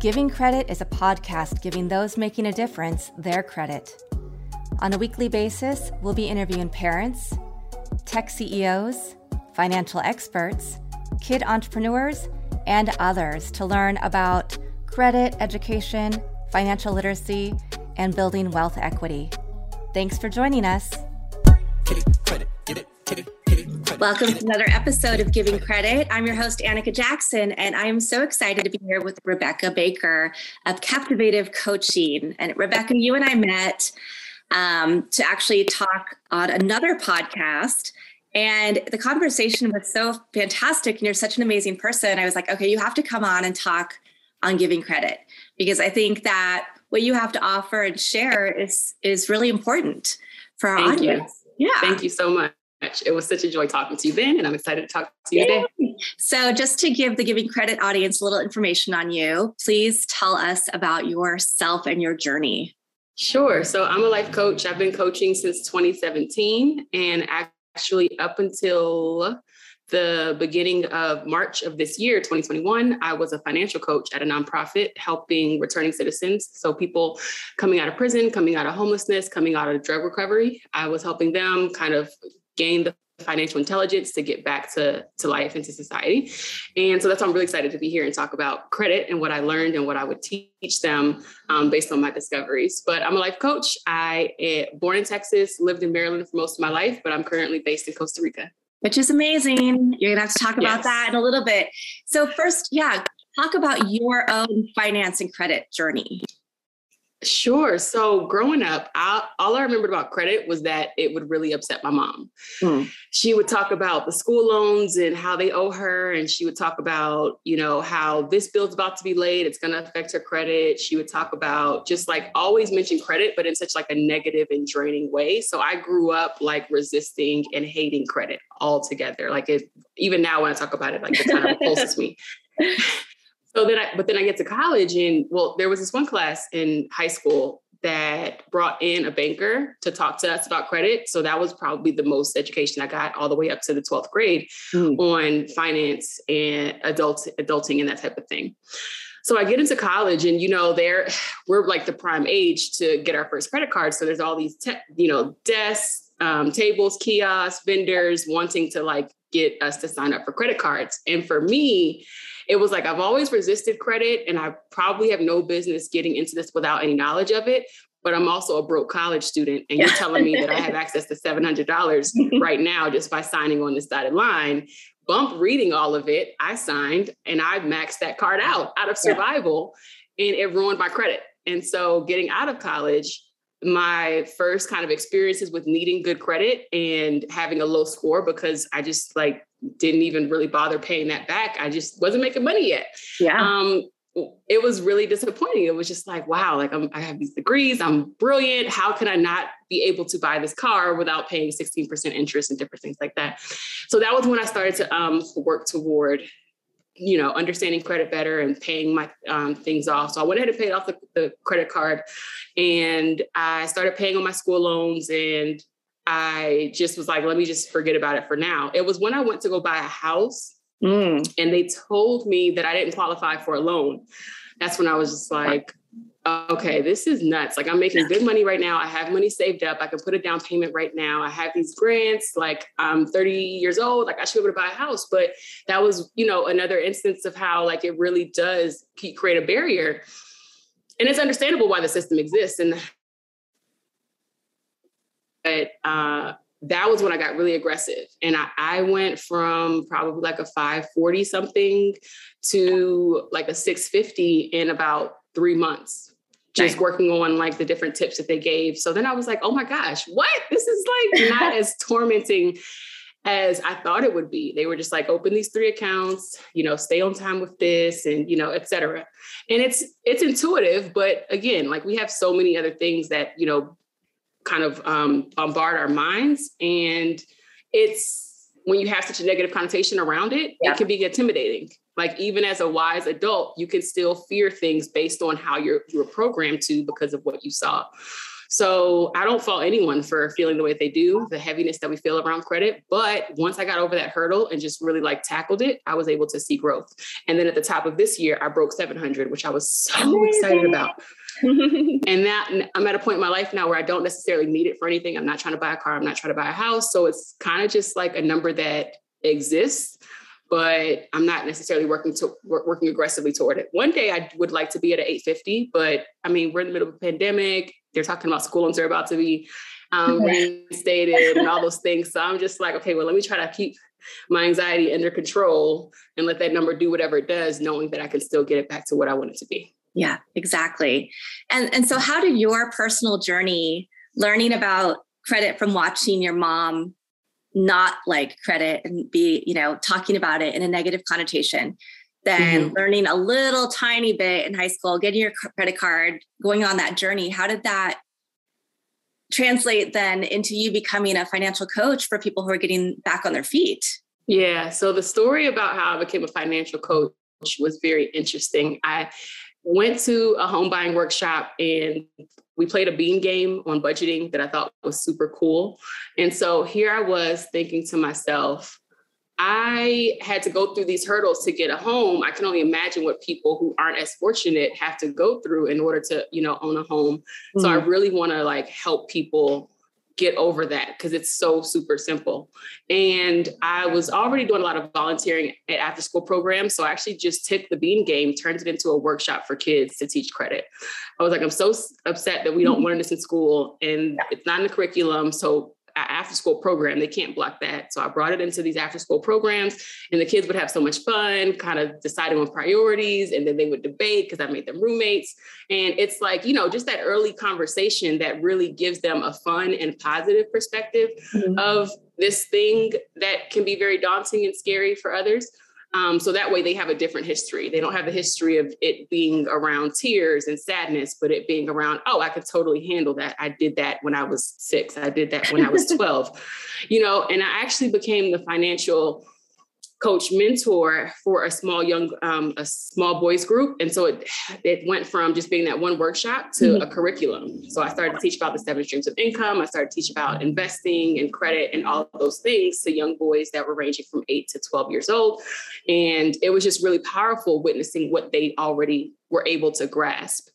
Giving Credit is a podcast giving those making a difference their credit. On a weekly basis, we'll be interviewing parents, tech CEOs, financial experts, kid entrepreneurs, and others to learn about credit, education, financial literacy, and building wealth equity. Thanks for joining us. Welcome to another episode of Giving Credit. I'm your host, Annika Jackson, and I am so excited to be here with Rebecca Baker of Captivative Coaching. And Rebecca, you and I met um, to actually talk on another podcast. And the conversation was so fantastic, and you're such an amazing person. I was like, okay, you have to come on and talk on giving credit because I think that what you have to offer and share is is really important for our Thank audience. You. Yeah. Thank you so much much. It was such a joy talking to you then, and I'm excited to talk to you Yay. today. So, just to give the Giving Credit audience a little information on you, please tell us about yourself and your journey. Sure. So, I'm a life coach. I've been coaching since 2017, and actually, up until the beginning of March of this year, 2021, I was a financial coach at a nonprofit helping returning citizens. So, people coming out of prison, coming out of homelessness, coming out of drug recovery, I was helping them kind of gain the financial intelligence to get back to, to life and to society. And so that's why I'm really excited to be here and talk about credit and what I learned and what I would teach them um, based on my discoveries. But I'm a life coach. I uh, born in Texas, lived in Maryland for most of my life, but I'm currently based in Costa Rica. Which is amazing. You're gonna have to talk about yes. that in a little bit. So first, yeah, talk about your own finance and credit journey. Sure. So growing up, I, all I remembered about credit was that it would really upset my mom. Mm. She would talk about the school loans and how they owe her. And she would talk about, you know, how this bill's about to be late. It's going to affect her credit. She would talk about just like always mention credit, but in such like a negative and draining way. So I grew up like resisting and hating credit altogether. Like it, even now when I talk about it, like it kind of repulses me. So then I, but then I get to college and well, there was this one class in high school that brought in a banker to talk to us about credit. So that was probably the most education I got all the way up to the 12th grade mm. on finance and adult adulting and that type of thing. So I get into college and you know there we're like the prime age to get our first credit card. So there's all these te- you know desks, um, tables, kiosks, vendors wanting to like get us to sign up for credit cards. And for me, it was like I've always resisted credit and I probably have no business getting into this without any knowledge of it. But I'm also a broke college student, and you're telling me that I have access to $700 right now just by signing on this dotted line. Bump reading all of it, I signed and I maxed that card out out of survival, yeah. and it ruined my credit. And so, getting out of college, my first kind of experiences with needing good credit and having a low score because I just like didn't even really bother paying that back. I just wasn't making money yet. Yeah. Um, it was really disappointing. It was just like, wow, like I'm, I have these degrees, I'm brilliant. How can I not be able to buy this car without paying 16% interest and different things like that? So that was when I started to um, work toward, you know, understanding credit better and paying my um, things off. So I went ahead and paid off the, the credit card, and I started paying on my school loans and I just was like, let me just forget about it for now. It was when I went to go buy a house mm. and they told me that I didn't qualify for a loan. That's when I was just like, okay, this is nuts. Like I'm making good money right now. I have money saved up. I can put a down payment right now. I have these grants. Like I'm 30 years old. Like I should be able to buy a house. But that was, you know, another instance of how like it really does create a barrier. And it's understandable why the system exists. And but uh, that was when I got really aggressive. And I, I went from probably like a 540 something to like a 650 in about three months, just nice. working on like the different tips that they gave. So then I was like, oh my gosh, what? This is like not as tormenting as I thought it would be. They were just like, open these three accounts, you know, stay on time with this and, you know, et cetera. And it's, it's intuitive, but again, like we have so many other things that, you know, kind of um, bombard our minds. And it's when you have such a negative connotation around it, yeah. it can be intimidating. Like even as a wise adult, you can still fear things based on how you're you were programmed to because of what you saw. So I don't fault anyone for feeling the way they do, the heaviness that we feel around credit. But once I got over that hurdle and just really like tackled it, I was able to see growth. And then at the top of this year, I broke 700, which I was so Amazing. excited about. and that I'm at a point in my life now where I don't necessarily need it for anything. I'm not trying to buy a car. I'm not trying to buy a house. So it's kind of just like a number that exists but I'm not necessarily working to working aggressively toward it. One day I would like to be at an 850, but I mean we're in the middle of a pandemic. They're talking about school loans are about to be um, reinstated and all those things. So I'm just like, okay, well let me try to keep my anxiety under control and let that number do whatever it does, knowing that I can still get it back to what I want it to be. Yeah, exactly. And and so how did your personal journey learning about credit from watching your mom not like credit and be, you know, talking about it in a negative connotation, then mm-hmm. learning a little tiny bit in high school, getting your credit card, going on that journey. How did that translate then into you becoming a financial coach for people who are getting back on their feet? Yeah. So the story about how I became a financial coach was very interesting. I went to a home buying workshop and we played a bean game on budgeting that I thought was super cool. And so here I was thinking to myself, I had to go through these hurdles to get a home. I can only imagine what people who aren't as fortunate have to go through in order to, you know, own a home. Mm-hmm. So I mm-hmm. really want to like help people get over that because it's so super simple. And I was already doing a lot of volunteering at after school programs. So I actually just took the bean game, turned it into a workshop for kids to teach credit. I was like, I'm so upset that we don't learn this in school and it's not in the curriculum. So after school program. They can't block that. So I brought it into these after school programs, and the kids would have so much fun, kind of deciding on priorities, and then they would debate because I made them roommates. And it's like, you know, just that early conversation that really gives them a fun and positive perspective mm-hmm. of this thing that can be very daunting and scary for others. Um, so that way they have a different history. They don't have the history of it being around tears and sadness, but it being around, oh, I could totally handle that. I did that when I was six. I did that when I was 12, you know, and I actually became the financial coach mentor for a small young um, a small boys group and so it it went from just being that one workshop to mm-hmm. a curriculum so i started to teach about the seven streams of income i started to teach about investing and credit and all those things to young boys that were ranging from 8 to 12 years old and it was just really powerful witnessing what they already were able to grasp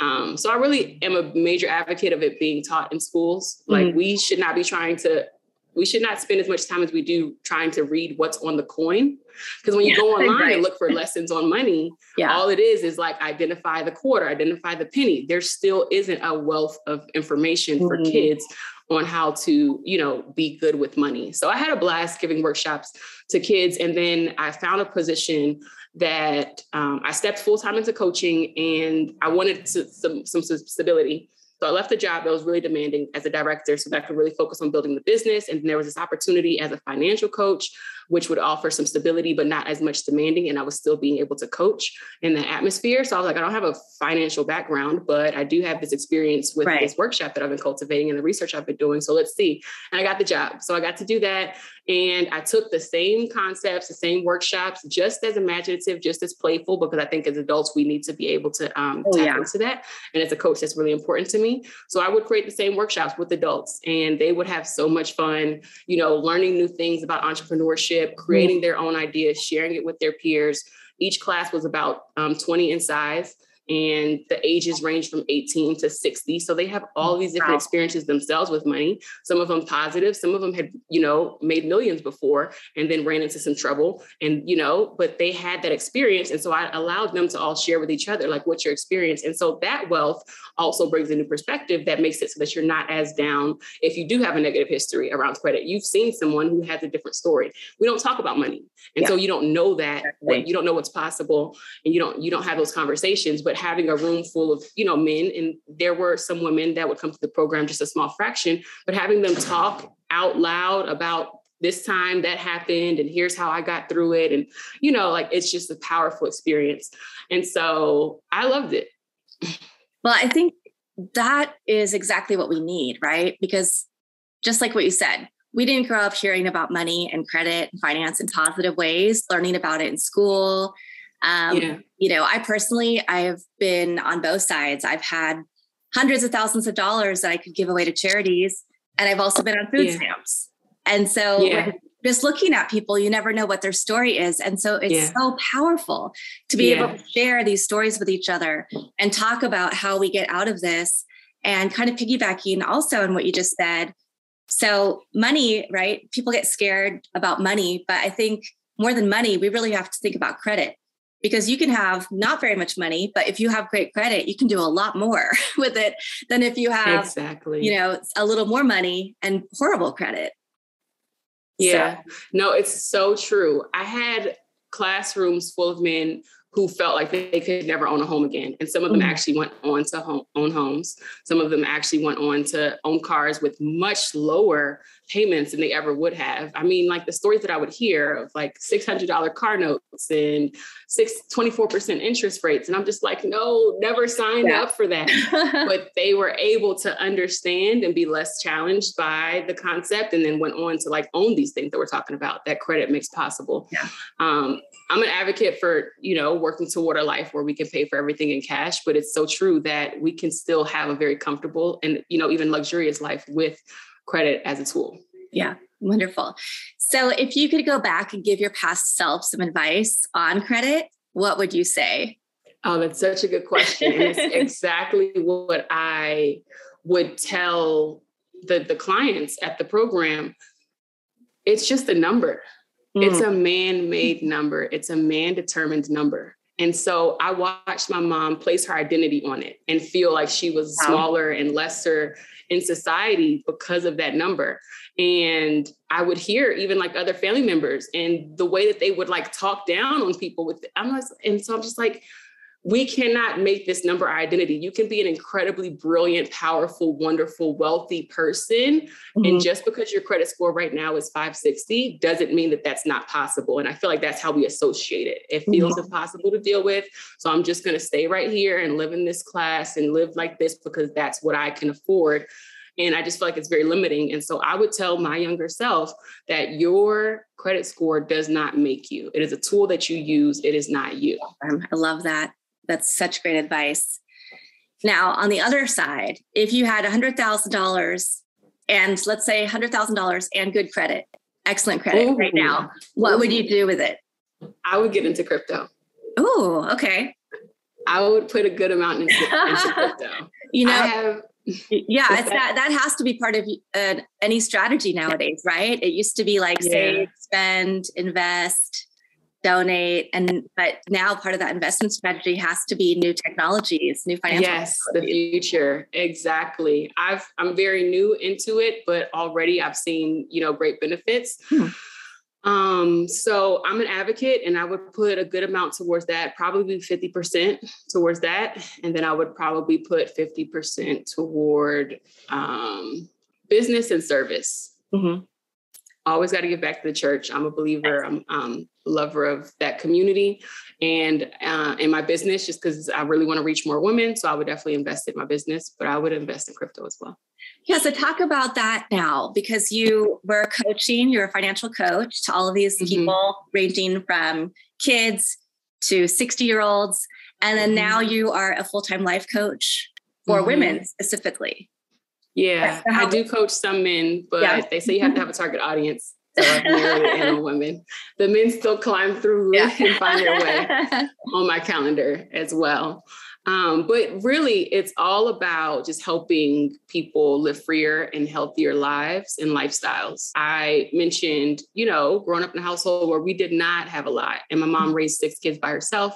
um, so I really am a major advocate of it being taught in schools. Like mm-hmm. we should not be trying to we should not spend as much time as we do trying to read what's on the coin. Because when you yeah, go online right. and look for lessons on money, yeah. all it is is like identify the quarter, identify the penny. There still isn't a wealth of information mm-hmm. for kids on how to, you know, be good with money. So I had a blast giving workshops to kids. And then I found a position that um, I stepped full time into coaching and I wanted to, some, some stability. So I left the job that was really demanding as a director so that I could really focus on building the business. And there was this opportunity as a financial coach which would offer some stability, but not as much demanding. And I was still being able to coach in that atmosphere. So I was like, I don't have a financial background, but I do have this experience with right. this workshop that I've been cultivating and the research I've been doing. So let's see. And I got the job. So I got to do that. And I took the same concepts, the same workshops, just as imaginative, just as playful, because I think as adults, we need to be able to um, oh, tap yeah. into that. And as a coach, that's really important to me. So I would create the same workshops with adults, and they would have so much fun, you know, learning new things about entrepreneurship creating their own ideas, sharing it with their peers. Each class was about um, 20 in size and the ages range from 18 to 60 so they have all these different wow. experiences themselves with money. Some of them positive some of them had you know made millions before and then ran into some trouble and you know but they had that experience and so i allowed them to all share with each other like what's your experience? And so that wealth also brings a new perspective that makes it so that you're not as down if you do have a negative history around credit. You've seen someone who has a different story. We don't talk about money and yeah. so you don't know that what, you don't know what's possible and you don't you don't have those conversations but but having a room full of you know men and there were some women that would come to the program just a small fraction but having them talk out loud about this time that happened and here's how i got through it and you know like it's just a powerful experience. And so i loved it. Well i think that is exactly what we need right? Because just like what you said we didn't grow up hearing about money and credit and finance in positive ways learning about it in school um, yeah. You know, I personally, I have been on both sides. I've had hundreds of thousands of dollars that I could give away to charities. And I've also been on food yeah. stamps. And so yeah. just looking at people, you never know what their story is. And so it's yeah. so powerful to be able to share these stories with each other and talk about how we get out of this and kind of piggybacking also on what you just said. So, money, right? People get scared about money, but I think more than money, we really have to think about credit because you can have not very much money, but if you have great credit, you can do a lot more with it than if you have exactly, you know, a little more money and horrible credit. Yeah, so. no, it's so true. I had classrooms full of men who felt like they could never own a home again. And some of them mm-hmm. actually went on to home, own homes. Some of them actually went on to own cars with much lower payments than they ever would have. I mean, like the stories that I would hear of like $600 car notes and six, 24% interest rates. And I'm just like, no, never signed yeah. up for that. but they were able to understand and be less challenged by the concept and then went on to like own these things that we're talking about that credit makes possible. Yeah. Um, I'm an advocate for, you know, working toward a life where we can pay for everything in cash, but it's so true that we can still have a very comfortable and, you know, even luxurious life with credit as a tool. Yeah, wonderful. So if you could go back and give your past self some advice on credit, what would you say? Oh, that's such a good question. it's exactly what I would tell the, the clients at the program. It's just a number. Mm. It's a man made number, it's a man determined number. And so I watched my mom place her identity on it and feel like she was wow. smaller and lesser in society because of that number. And I would hear even like other family members and the way that they would like talk down on people with I'm like, and so I'm just like, we cannot make this number our identity. You can be an incredibly brilliant, powerful, wonderful, wealthy person. Mm-hmm. And just because your credit score right now is 560 doesn't mean that that's not possible. And I feel like that's how we associate it. It feels mm-hmm. impossible to deal with. So I'm just going to stay right here and live in this class and live like this because that's what I can afford. And I just feel like it's very limiting. And so I would tell my younger self that your credit score does not make you. It is a tool that you use, it is not you. I love that. That's such great advice. Now, on the other side, if you had $100,000 and let's say $100,000 and good credit, excellent credit Ooh. right now, what would you do with it? I would get into crypto. Oh, okay. I would put a good amount into, into crypto. you know, have yeah it's that that has to be part of uh, any strategy nowadays right it used to be like yeah. save spend invest donate and but now part of that investment strategy has to be new technologies new financial yes the future. Exactly. I've i'm very new into it but already i've seen you know great benefits. Hmm. um so i'm an advocate and i would put a good amount towards that probably 50% towards that and then i would probably put 50% toward um business and service. Mm-hmm always got to give back to the church. I'm a believer. I'm um, lover of that community and uh, in my business, just because I really want to reach more women. So I would definitely invest in my business, but I would invest in crypto as well. Yeah, so talk about that now because you were coaching, you're a financial coach to all of these mm-hmm. people ranging from kids to 60 year olds. And then mm-hmm. now you are a full time life coach for mm-hmm. women specifically. Yeah, I do coach some men, but yeah. they say you have to have a target audience. So and women. The men still climb through yeah. and find their way on my calendar as well. Um, but really, it's all about just helping people live freer and healthier lives and lifestyles. I mentioned, you know, growing up in a household where we did not have a lot, and my mom mm-hmm. raised six kids by herself.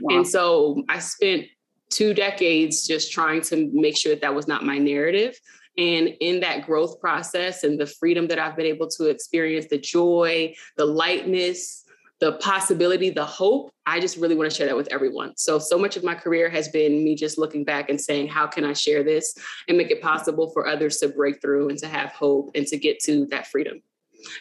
Wow. And so I spent two decades just trying to make sure that that was not my narrative. And in that growth process and the freedom that I've been able to experience, the joy, the lightness, the possibility, the hope, I just really want to share that with everyone. So, so much of my career has been me just looking back and saying, how can I share this and make it possible for others to break through and to have hope and to get to that freedom?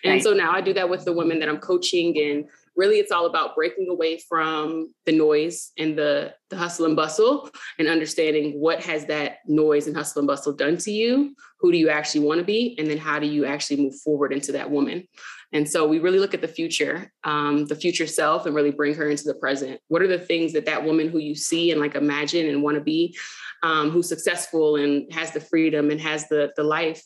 And right. so now I do that with the women that I'm coaching and really it's all about breaking away from the noise and the, the hustle and bustle and understanding what has that noise and hustle and bustle done to you who do you actually want to be and then how do you actually move forward into that woman And so we really look at the future, um, the future self, and really bring her into the present. What are the things that that woman who you see and like imagine and want to be, um, who's successful and has the freedom and has the the life?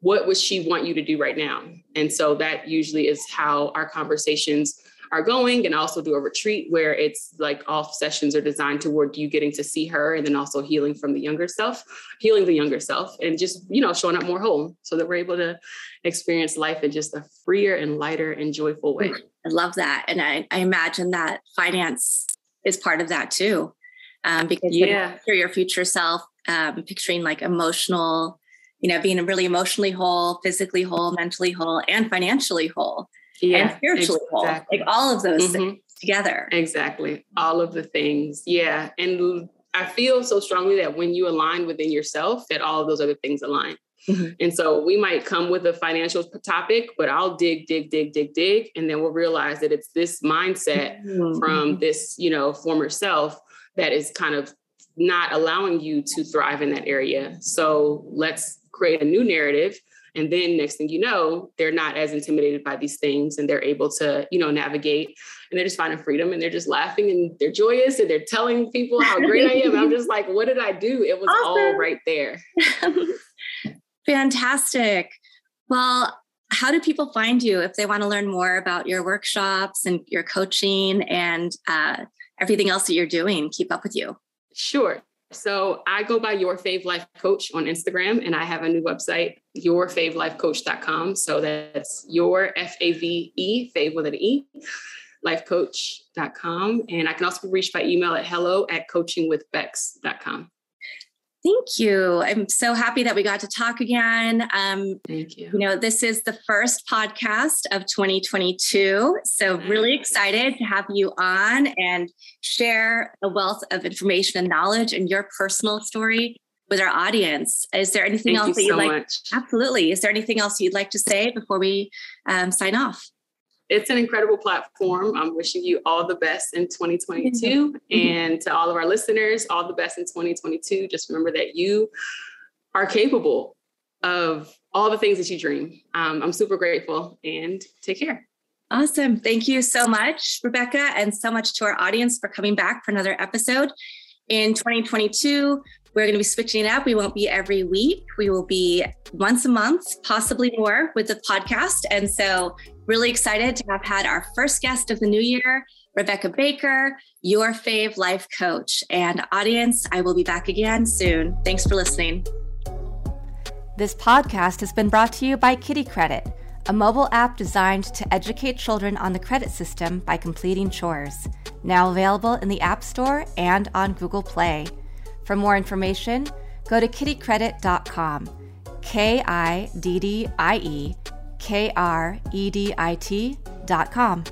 What would she want you to do right now? And so that usually is how our conversations are going and also do a retreat where it's like all sessions are designed toward you getting to see her and then also healing from the younger self, healing the younger self and just, you know, showing up more whole so that we're able to experience life in just a freer and lighter and joyful way. I love that. And I, I imagine that finance is part of that too. Um, because yeah. for your future self, um, picturing like emotional, you know, being really emotionally whole, physically whole, mentally whole, and financially whole yeah, and spiritually exactly. Like all of those mm-hmm. things together. Exactly. All of the things. Yeah. And I feel so strongly that when you align within yourself, that all of those other things align. Mm-hmm. And so we might come with a financial topic, but I'll dig, dig, dig, dig, dig. And then we'll realize that it's this mindset mm-hmm. from this, you know, former self that is kind of not allowing you to thrive in that area. So let's create a new narrative and then next thing you know, they're not as intimidated by these things and they're able to, you know, navigate and they're just finding freedom and they're just laughing and they're joyous and they're telling people how great I am. I'm just like, what did I do? It was awesome. all right there. Fantastic. Well, how do people find you if they want to learn more about your workshops and your coaching and uh, everything else that you're doing? Keep up with you. Sure. So I go by Your Fave Life Coach on Instagram, and I have a new website, yourfavelifecoach.com. So that's your F A V E, fave with an E, lifecoach.com. And I can also be reached by email at hello at coachingwithbex.com. Thank you. I'm so happy that we got to talk again. Um, Thank you. You know, this is the first podcast of 2022. So, really excited to have you on and share a wealth of information and knowledge and your personal story with our audience. Is there anything Thank else that you'd so like? Much. Absolutely. Is there anything else you'd like to say before we um, sign off? It's an incredible platform. I'm wishing you all the best in 2022. And to all of our listeners, all the best in 2022. Just remember that you are capable of all the things that you dream. Um, I'm super grateful and take care. Awesome. Thank you so much, Rebecca, and so much to our audience for coming back for another episode. In 2022, we're going to be switching it up. We won't be every week. We will be once a month, possibly more with the podcast. And so, really excited to have had our first guest of the new year, Rebecca Baker, your fave life coach. And audience, I will be back again soon. Thanks for listening. This podcast has been brought to you by Kiddie Kredit, a mobile app designed to educate children on the credit system by completing chores. Now available in the App Store and on Google Play. For more information, go to kiddiekredit.com. K I D D I E K R E D I T.com.